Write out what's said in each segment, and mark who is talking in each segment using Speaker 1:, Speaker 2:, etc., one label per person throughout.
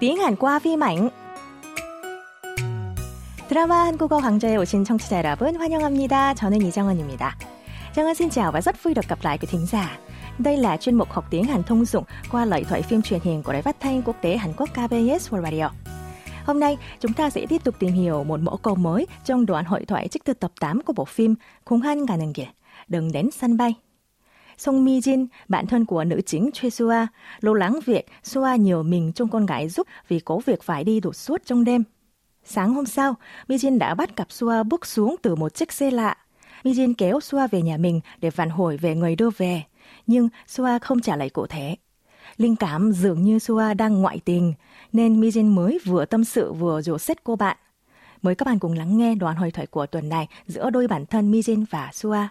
Speaker 1: tiếng Hàn qua phim ảnh. 드라마 한국어 강좌에 오신 청취자 여러분 환영합니다. 저는 이정원입니다. 정원 xin chào và rất vui được gặp lại quý thính giả. Đây là chuyên mục học tiếng Hàn thông dụng qua lời thoại phim truyền hình của Đài Phát thanh Quốc tế Hàn Quốc KBS World Radio. Hôm nay, chúng ta sẽ tiếp tục tìm hiểu một mẫu câu mới trong đoạn hội thoại trích từ tập 8 của bộ phim Khung Han 가는 길, đừng đến sân bay. Song Mi Jin, bạn thân của nữ chính Choi Sua, lo lắng việc Sua nhiều mình trong con gái giúp vì có việc phải đi đột xuất trong đêm. Sáng hôm sau, Mi Jin đã bắt cặp Sua bước xuống từ một chiếc xe lạ. Mi Jin kéo Sua về nhà mình để phản hồi về người đưa về, nhưng Sua không trả lời cụ thể. Linh cảm dường như Sua đang ngoại tình, nên Mi Jin mới vừa tâm sự vừa dỗ xét cô bạn. Mời các bạn cùng lắng nghe đoạn hồi thoại của tuần này giữa đôi bản thân Mi Jin và Sua.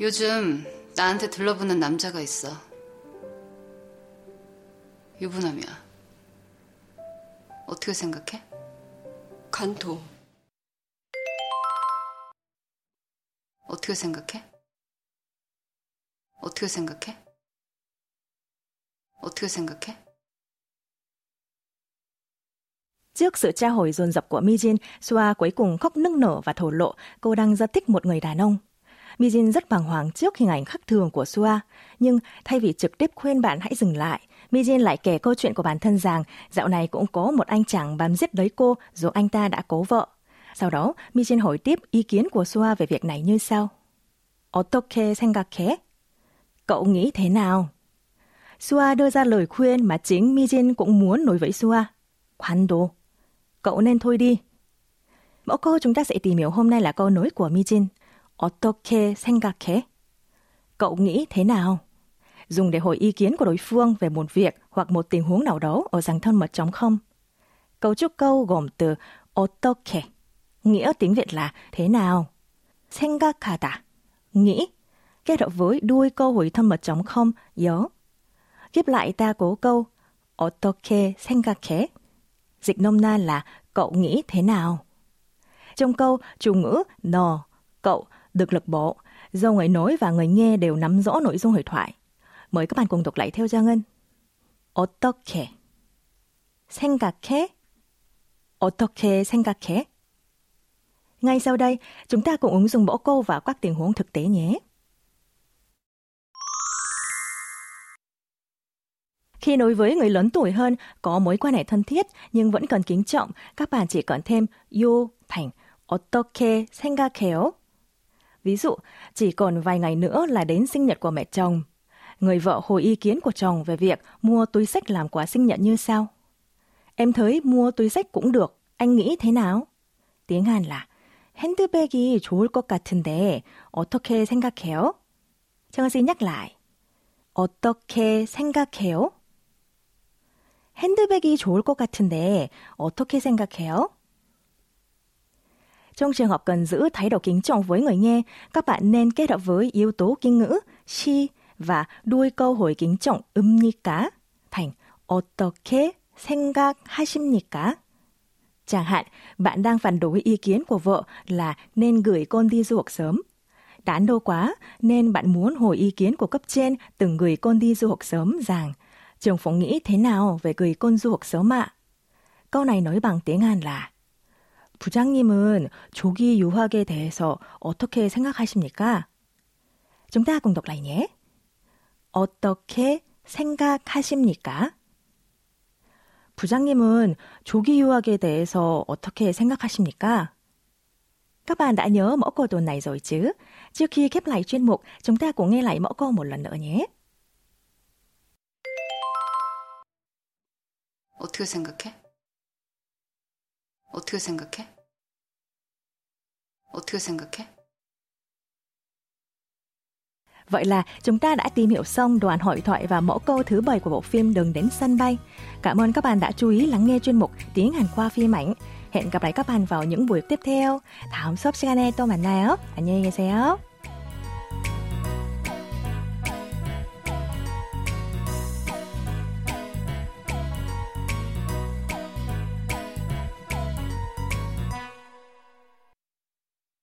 Speaker 2: 요즘 나한테 들러붙는 남자가 있어. 유부남이야. 어떻게 생각해?
Speaker 3: 간토.
Speaker 2: 어떻게 생각해? 어떻게 생각해? 어떻게 생각해?
Speaker 1: Trước sự tra hỏi dồn dập của Mi Jin, Sua cuối cùng khóc nức nở và thổ lộ cô đang rất thích một người đàn ông. Mi Jin rất bàng hoàng trước hình ảnh khắc thường của Sua, nhưng thay vì trực tiếp khuyên bạn hãy dừng lại, Mi Jin lại kể câu chuyện của bản thân rằng dạo này cũng có một anh chàng bám giết lấy cô dù anh ta đã cố vợ. Sau đó, Mi Jin hỏi tiếp ý kiến của Sua về việc này như sau. 어떻게 생각해? Cậu nghĩ thế nào? Sua đưa ra lời khuyên mà chính Mi Jin cũng muốn nói với Sua. 관도. Cậu nên thôi đi. Mẫu câu chúng ta sẽ tìm hiểu hôm nay là câu nói của Mi Jin. 어떻게 생각해? Cậu nghĩ thế nào? Dùng để hỏi ý kiến của đối phương về một việc hoặc một tình huống nào đó ở dạng thân mật trống không. Cấu trúc câu gồm từ 어떻게, nghĩa tiếng Việt là thế nào. 생각하다, nghĩ, kết hợp với đuôi câu hỏi thân mật trống không, nhớ. Tiếp lại ta cố câu 어떻게 생각해? Dịch nôm na là cậu nghĩ thế nào? Trong câu chủ ngữ nó, cậu được lực bộ, do người nói và người nghe đều nắm rõ nội dung hội thoại. Mời các bạn cùng đọc lại theo Giang Ngân. 어떻게 생각해? 어떻게 생각해? Ngay sau đây, chúng ta cùng ứng dụng mẫu câu vào các tình huống thực tế nhé. Khi nói với người lớn tuổi hơn có mối quan hệ thân thiết nhưng vẫn cần kính trọng, các bạn chỉ cần thêm 요 thành 어떻게 생각해요? Ví dụ, chỉ còn vài ngày nữa là đến sinh nhật của mẹ chồng. Người vợ hồi ý kiến của chồng về việc mua túi sách làm quà sinh nhật như sau. Em thấy mua túi sách cũng được, anh nghĩ thế nào? Tiếng Hàn là 핸드백이 좋을 것 같은데 어떻게 생각해요? 정은 xin nhắc lại. 어떻게 생각해요? 핸드백이 좋을 것 같은데 어떻게 생각해요? Trong trường hợp cần giữ thái độ kính trọng với người nghe, các bạn nên kết hợp với yếu tố kinh ngữ she và đuôi câu hỏi kính trọng 읍니까 thành 어떻게 생각하십니까? Chẳng hạn, bạn đang phản đối ý kiến của vợ là nên gửi con đi du học sớm. Đán đô quá, nên bạn muốn hỏi ý kiến của cấp trên từng gửi con đi du học sớm rằng trường phóng nghĩ thế nào về gửi con du học sớm ạ? Câu này nói bằng tiếng Hàn là 부장님은 조기 유학에 대해서 어떻게 생각하십니까? Đọc lại nhé. 어떻게 생각하십니까? 부장님은 조기 유학에 대해서 어떻게 생각하십니까? Lại chuyên mục, chúng ta cùng nghe lại mẫu câu một lần nữa nhé.
Speaker 2: 어떻게 생각해? 어떻게 생각해? 어떻게 생각해?
Speaker 1: Vậy là chúng ta đã tìm hiểu xong đoạn hội thoại và mẫu câu thứ bảy của bộ phim Đường đến sân bay. Cảm ơn các bạn đã chú ý lắng nghe chuyên mục Tiếng Hàn qua phim ảnh. Hẹn gặp lại các bạn vào những buổi tiếp theo. 다음 수업 시간에 또 만나요. 안녕히 계세요.